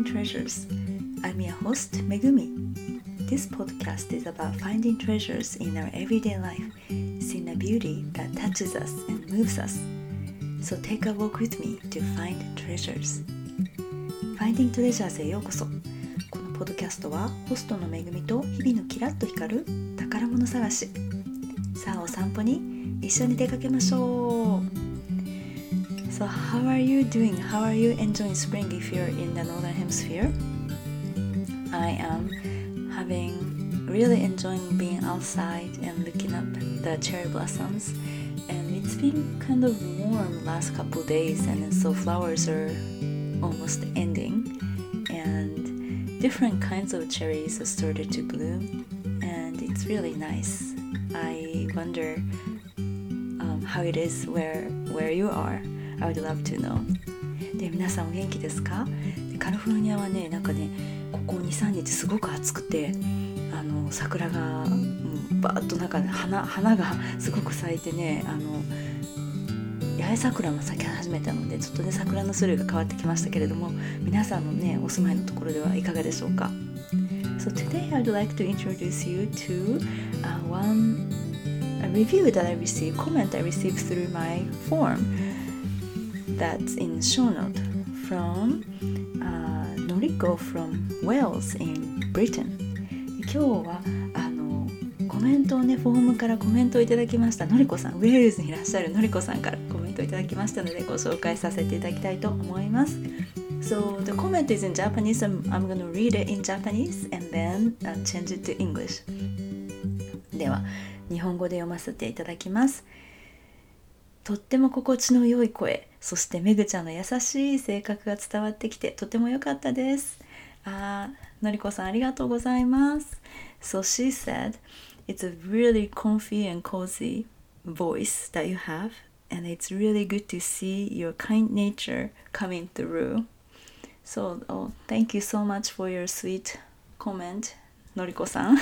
Finding Treasures. I'm your host, Megumi. This podcast is about finding treasures in our everyday life, seeing a beauty that touches us and moves us. So take a walk with me to find treasures. Finding Treasures へようこそ。このポッドキャストはホストの恵みと日々のキラッと光る宝物探し。さあお散歩に一緒に出かけましょう。So how are you doing? How are you enjoying spring if you're in the northern hemisphere? I am having really enjoying being outside and looking up the cherry blossoms and it's been kind of warm last couple days and so flowers are almost ending and different kinds of cherries have started to bloom and it's really nice i wonder um, how it is where where you are I would love to know. で皆さんお元気ですか？カリフォルニアはねなんかねここ23日すごく暑くてあの桜が、うん、バーッとなんか、花花がすごく咲いてねあの八重桜も咲き始めたのでちょっとね桜の種類が変わってきましたけれども皆さんのねお住まいのところではいかがでしょうか？So today I'd like to introduce you to、uh, one a review that I received, comment I received through my form. That's in show note from、uh, Noriko from Wales in Britain 今日はあのコメントをねフォームからコメントをいただきましたのりこさんウェールズにいらっしゃるのりこさんからコメントをいただきましたのでご紹介させていただきたいと思います So the comment is in Japanese I'm, I'm going to read it in Japanese and then、uh, change it to English では日本語で読ませていただきますとっても心地の良い声そしてめぐちゃんの優しい性格が伝わってきてとても良かったですあーのりこさんありがとうございます So she said it's a really comfy and cozy voice that you have and it's really good to see your kind nature coming through So oh, thank you so much for your sweet comment のりこさん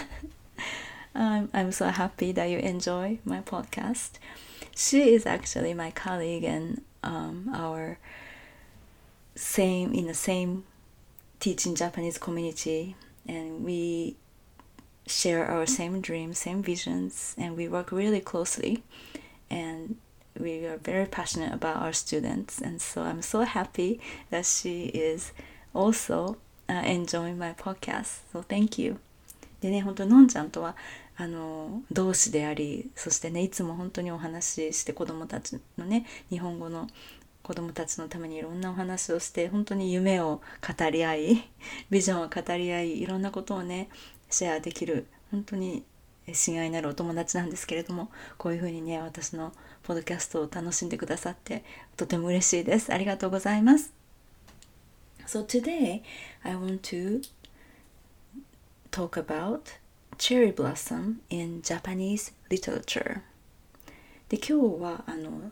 I'm, I'm so happy that you enjoy my podcast she is actually my colleague and um, our same in the same teaching Japanese community, and we share our same dreams, same visions, and we work really closely. And we are very passionate about our students, and so I'm so happy that she is also uh, enjoying my podcast. So thank you. でね、本当のんちゃんとは あの同志でありそしてねいつも本当にお話しして子どもたちのね日本語の子どもたちのためにいろんなお話をして本当に夢を語り合い ビジョンを語り合いいろんなことをねシェアできる本当に親愛なるお友達なんですけれどもこういうふうにね私のポッドキャストを楽しんでくださってとても嬉しいです。ありがとうございます。So today I want to talk about cherry blossom in Japanese literature で今日はあの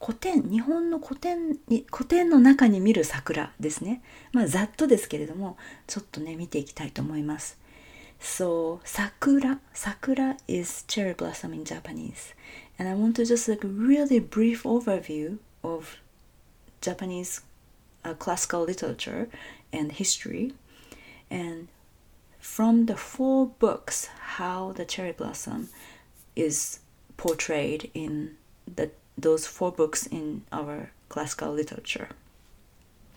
古典日本の古典に古典の中に見る桜ですねまあざっとですけれどもちょっとね見ていきたいと思います So 桜桜 is cherry blossom in Japanese and I want to just like really brief overview of Japanese uh, classical literature and history and from the four books how the cherry blossom is portrayed in the, those four books in our classical literature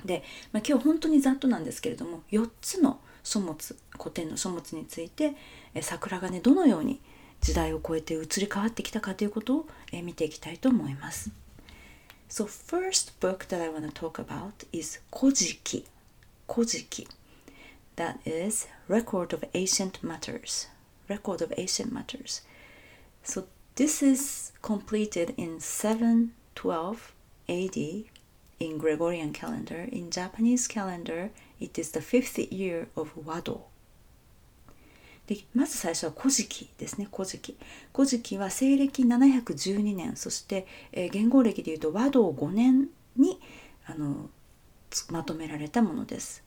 で、まあ、今日本当にざっとなんですけれども4つの書物古典の書物についてえ桜がねどのように時代を超えて移り変わってきたかということをえ見ていきたいと思います。So first book that I want to talk about is 古事記。古事記。That is record of ancient matters record of ancient matters so this is completed in 712 AD in Gregorian calendar in Japanese calendar it is the fifth year of Wado でまず最初は古事記ですね古事記古事記は西暦712年そして、えー、元号暦でいうと和道5年にあのまとめられたものです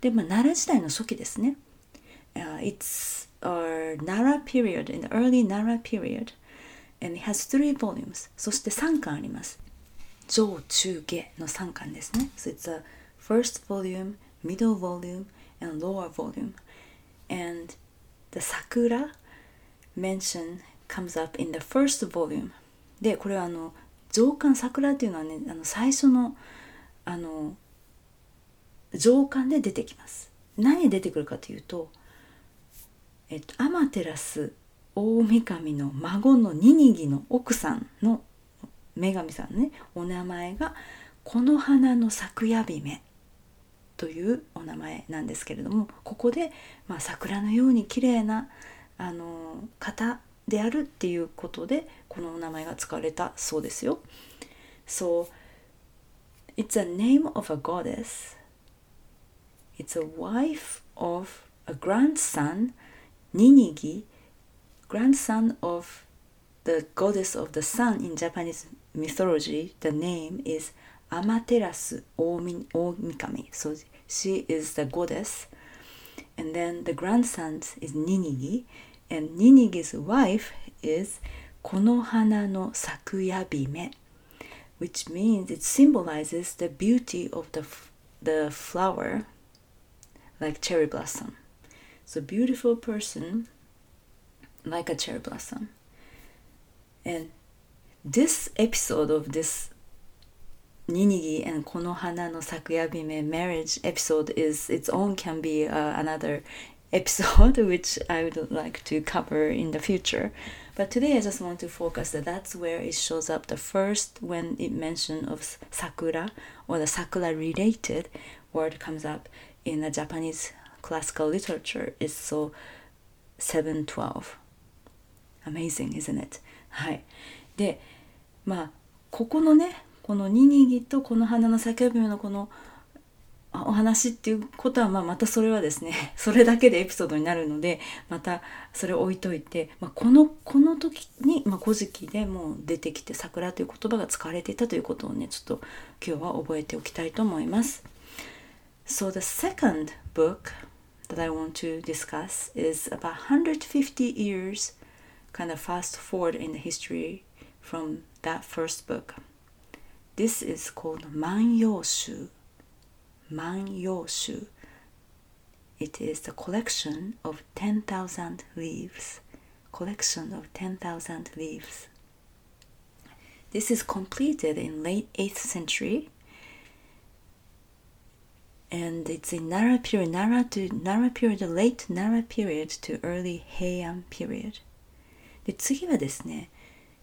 で、まあ、奈良時代の初期ですね。Uh, it's a Nara period, in the early Nara period, and it has three volumes. そして3巻あります。上中下の3巻ですね。So it's a first volume, middle volume, and lower volume. And the sakura mention comes up in the first volume. で、これはあの上巻桜っていうのはね、あの最初のあの上巻で出てきます。何で出てくるかというと、えっと、アマテラス大神の孫のニニギの奥さんの女神さんねお名前がこの花の咲くや姫というお名前なんですけれどもここで、まあ、桜のように綺麗なあの方であるっていうことでこのお名前が使われたそうですよ。So it's a name of a goddess. It's a wife of a grandson, Ninigi, grandson of the goddess of the sun in Japanese mythology. The name is Amaterasu Omikami. So she is the goddess. And then the grandson is Ninigi. And Ninigi's wife is Konohana no Sakuyabime, which means it symbolizes the beauty of the, the flower, like cherry blossom. So, beautiful person like a cherry blossom. And this episode of this Ninigi and Konohana no Sakuyabime marriage episode is its own can be uh, another episode which I would like to cover in the future. But today I just want to focus that that's where it shows up the first when it mention of sakura or the sakura related word comes up in the Japanese classical literature is so 712 amazing isn't it? はい。でまあここのねこのニニギとこの花の咲きのこのお話っていうことは、まあ、またそれはですね それだけでエピソードになるのでまたそれを置いといて、まあ、このこの時に「まあ、古事記」でもう出てきて「桜」という言葉が使われていたということをねちょっと今日は覚えておきたいと思います。So the second book that I want to discuss is about 150 years kind of fast forward in the history from that first book. This is called Manyoshu. Manyoshu. It is the collection of 10,000 leaves. Collection of 10,000 leaves. This is completed in late 8th century and it's in Nara period, Nara to Nara period, late Nara period to early Heian period. で次はですね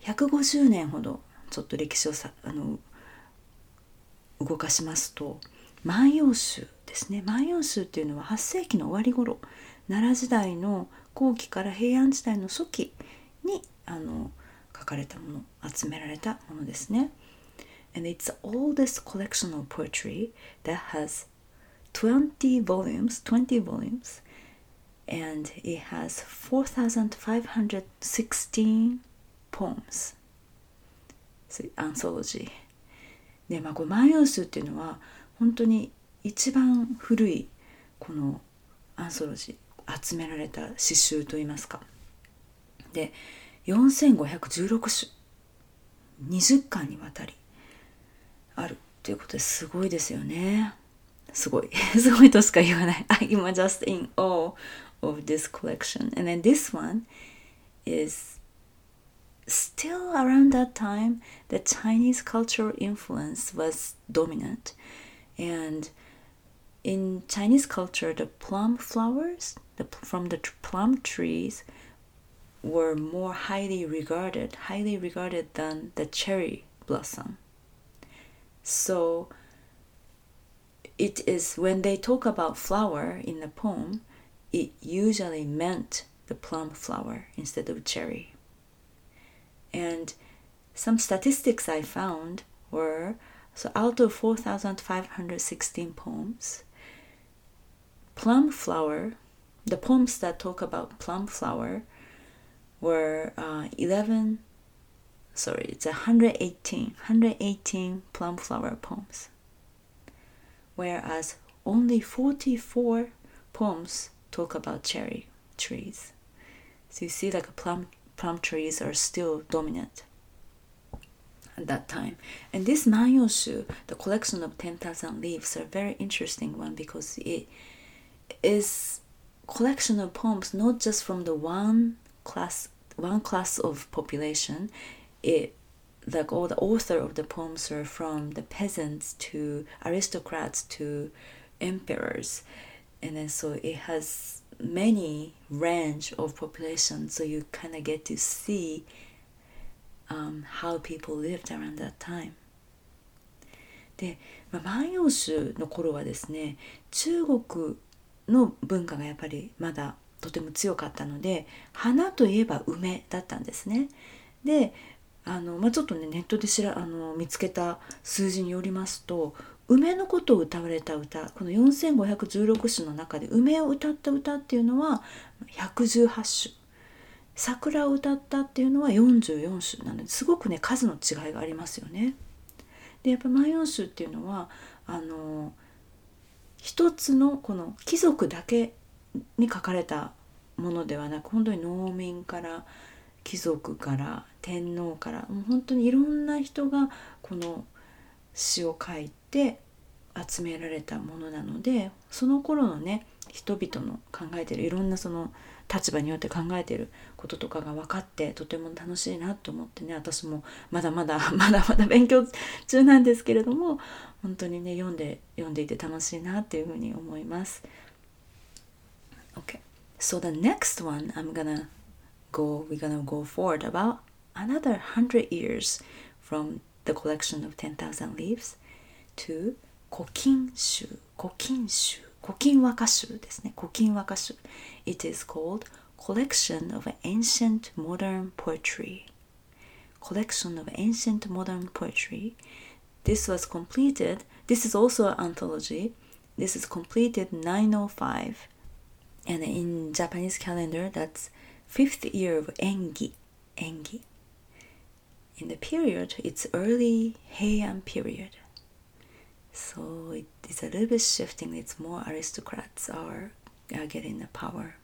150年ほどちょっと歴史をさあの動かしますと万葉集ですね万葉集っていうのは8世紀の終わり頃奈良時代の後期から平安時代の初期にあの書かれたもの集められたものですね。And it's the oldest collection of poetry that has 20 volumes, 20 volumes, and it has 4,516 poems. So, anthology. で、まあ、これ万葉集っていうのは本当に一番古いこのアンソロジー集められた詩集といいますかで4516首20巻にわたりあるということですごいですよねすごいすごいとしか言わない I'm just in awe of this collection and then this one is still around that time the Chinese cultural influence was dominant and in Chinese culture, the plum flowers the, from the plum trees were more highly regarded, highly regarded than the cherry blossom. So it is when they talk about flower in the poem, it usually meant the plum flower instead of cherry. And some statistics I found were so out of 4,516 poems, plum flower, the poems that talk about plum flower were uh, 11, sorry, it's 118, 118 plum flower poems. Whereas only 44 poems talk about cherry trees. So you see like plum plum trees are still dominant. at that time. And this Manyoshu, the collection of 10,000 leaves, are a very interesting one because it is collection of poems not just from the one class one class of population. It like all the author of the poems are from the peasants to aristocrats to emperors and then so it has many range of population so you kind of get to see um, how people lived around that time で、まあ、万葉集の頃はですね中国の文化がやっぱりまだとても強かったので花といえば梅だったんですね。であの、まあ、ちょっとねネットでしらあの見つけた数字によりますと梅のことを歌われた歌この4516首の中で梅を歌った歌っていうのは118首桜を歌ったっていうのは44首なのですごくね数の違いがありますよね。でやっぱ「万葉集」っていうのはあの一つのこの貴族だけに書かれたものではなく本当に農民から貴族から天皇からもう本当にいろんな人がこの詩を書いて集められたものなのでその頃のね人々の考えてるいろんなその立場によって考えてることとかが分かってとても楽しいなと思ってね私もまだまだ まだまだ勉強中なんですけれども本当にね読んで読んでいて楽しいなっていうふうに思います。Okay, so the next one I'm gonna go we're gonna go forward about another 100 years from the collection of 10,000 leaves to kokinshu kokinshu kokin wakashu kokin wakashu it is called collection of ancient modern poetry. Collection of ancient modern poetry. This was completed this is also an anthology. This is completed 905 and in japanese calendar that's fifth year of Engi Engi in the period it's early Heian period so it is a little bit shifting it's more aristocrats are, are getting the power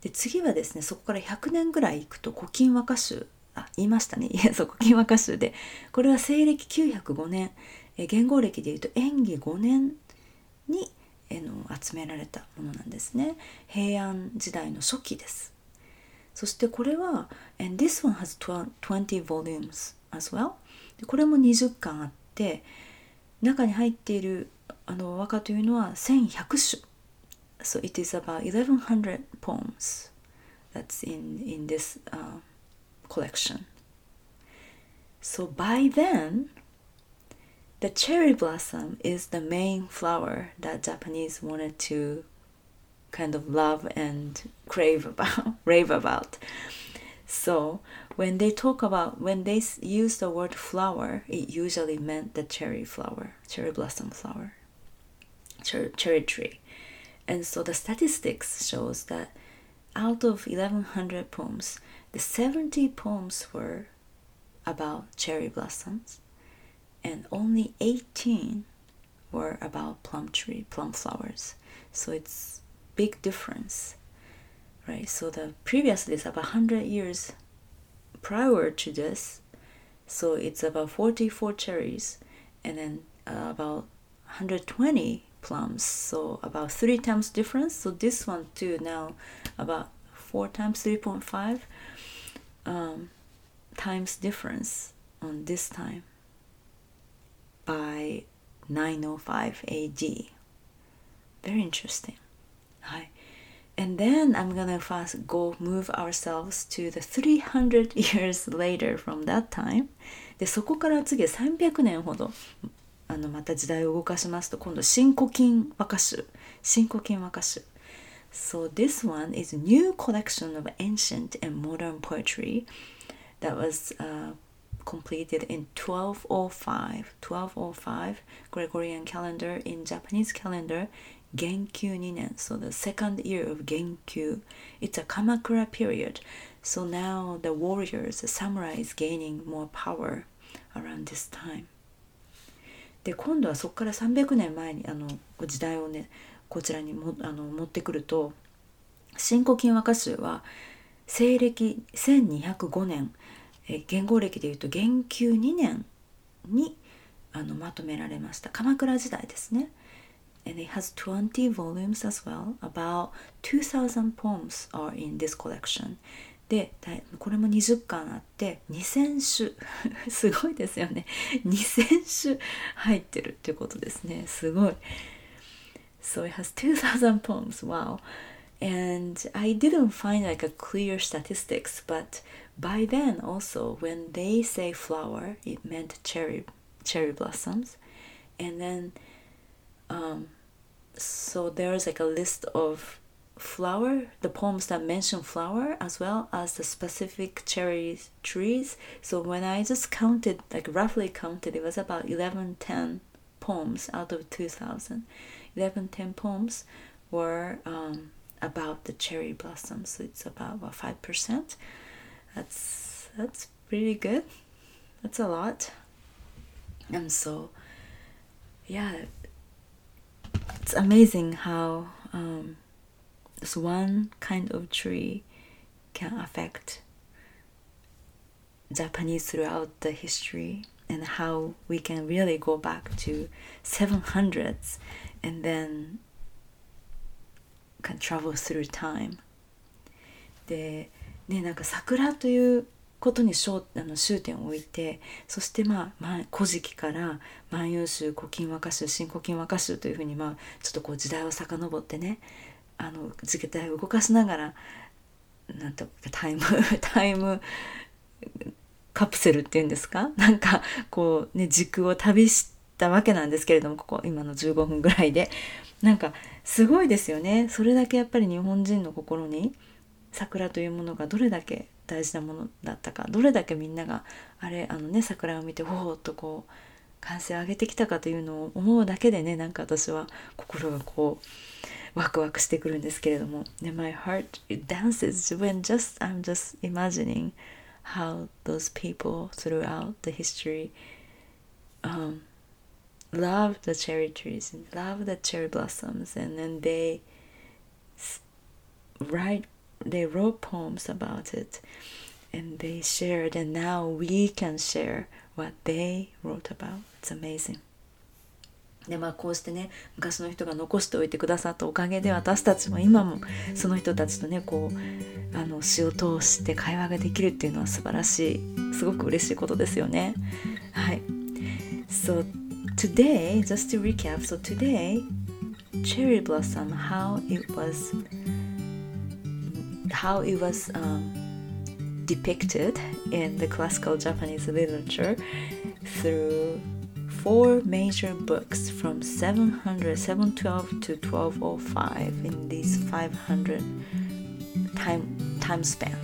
で次はですねそこから100年ぐらいいくと古今和歌集あ言いましたねいやそう古今和歌集でこれは西暦905年え元号暦でいうと延紀5年にえの集められたものなんですね平安時代の初期ですそしてこれは and this one has 20 volumes as well これも20巻あって中に入っているあの和歌というのは1100首 so it is about 1100 poems that's in in this、uh, collection so by then the cherry blossom is the main flower that Japanese wanted to kind of love and crave about, rave about. So when they talk about, when they use the word flower, it usually meant the cherry flower, cherry blossom flower, cherry, cherry tree. And so the statistics shows that out of 1100 poems, the 70 poems were about cherry blossoms and only 18 were about plum tree, plum flowers. So it's big difference, right? So the previously is about 100 years prior to this. So it's about 44 cherries and then uh, about 120 plums. So about three times difference. So this one too now about four times 3.5 um, times difference on this time by 905 AD. Very interesting. Hi. And then I'm gonna fast go move ourselves to the 300 years later from that time. で、そこから次300年ほどあのまた時代を動かしますと今度新古今和歌集新古今和歌集 So this one is a new collection of ancient and modern poetry that was、uh, completed in 1205 1205 Gregorian calendar in Japanese calendar Genkyu 2年 so the second year of Genkyu it's a Kamakura period so now the warriors the samurai is gaining more power around this time で今度はそこから300年前にあの時代をねこちらにもあの持ってくると新古今和歌集は西暦1205年え元号暦でいうと元久2年にあのまとめられました鎌倉時代ですね and it has 20 volumes as well about 2000 poems are in this collection でこれも20巻あって2000種すごいですよね2000種入ってるっていうことですねすごい So it has 2000 poems wow and I didn't find like a clear statistics but by then also when they say flower it meant cherry cherry blossoms. And then um, so there's like a list of flower the poems that mention flower as well as the specific cherry trees. So when i just counted like roughly counted it was about 11 10 poems out of 2000 11 10 poems were um, about the cherry blossoms so it's about what 5% that's that's pretty good. That's a lot. And so yeah it's amazing how um, this one kind of tree can affect Japanese throughout the history and how we can really go back to 700s and then travel through time でねなんか桜ということに焦あの終点を置いてそしてまあ「古事記」から「万葉集」「古今和歌集」「新古今和歌集」というふうにまあちょっとこう時代を遡ってねあの時代を動かしながらなんてタイム タイムカプセルっていうんですか？なんかこうね時空を旅したわけなんですけれどもここ今の15分ぐらいで。なんかすごいですよね。それだけやっぱり日本人の心に桜というものがどれだけ大事なものだったかどれだけみんながあれあのね桜を見てほほっとこう歓声を上げてきたかというのを思うだけでねなんか私は心がこうワクワクしてくるんですけれども、ね、My heart dances when just I'm just imagining how those people throughout the history um, love the cherry trees and love the cherry blossoms and then they write they wrote poems about it and they shared and now we can share what they wrote about it's amazing でまあこうしてね昔の人が残しておいてくださったおかげで私たちも今もその人たちとねこうあの詩を通して会話ができるっていうのは素晴らしいすごく嬉しいことですよねはい So today just to recap so today cherry blossom how it was how it was um, depicted in the classical Japanese literature through four major books from 700 712 to 1205 in these 500 time, time span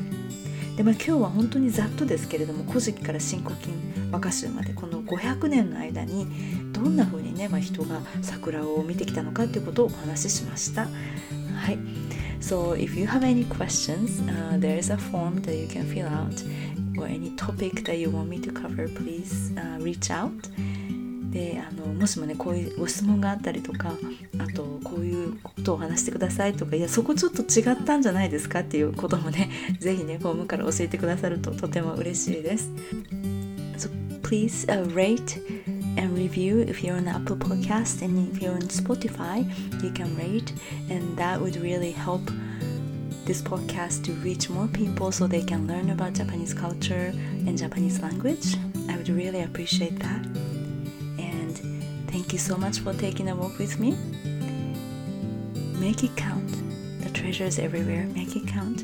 で、まあ、今日は本当にざっとですけれども「古事記」から「新古今和歌集」までこの の500年の間にどんな風にね、まあ、人が桜を見てきたのかということをお話ししました。はい So if you have any questions, uh, there is a form that you can fill out or any topic that you want me to cover, please uh, reach out. であのもしもねこういうご質問があったりとかあとこういうことを話してくださいとかいやそこちょっと違ったんじゃないですかっていうこともね是非ねフォームから教えてくださるととても嬉しいです。Please、uh, rate and review if you're on Apple Podcast and if you're on Spotify you can rate and that would really help this podcast to reach more people so they can learn about Japanese culture and Japanese language. I would really appreciate that. And thank you so much for taking a walk with me. Make it count. The treasure is everywhere. Make it count.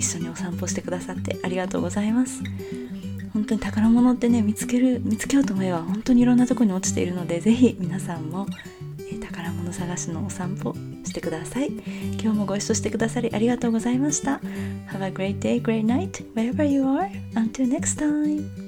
一緒にお散歩してくださってありがとうございます。本当に宝物ってね見つける見つけようと思えば本当にいろんなとこに落ちているので是非皆さんも、えー、宝物探しのお散歩してください今日もご一緒してくださりありがとうございました Have a great day, great night, wherever you are. Until next time!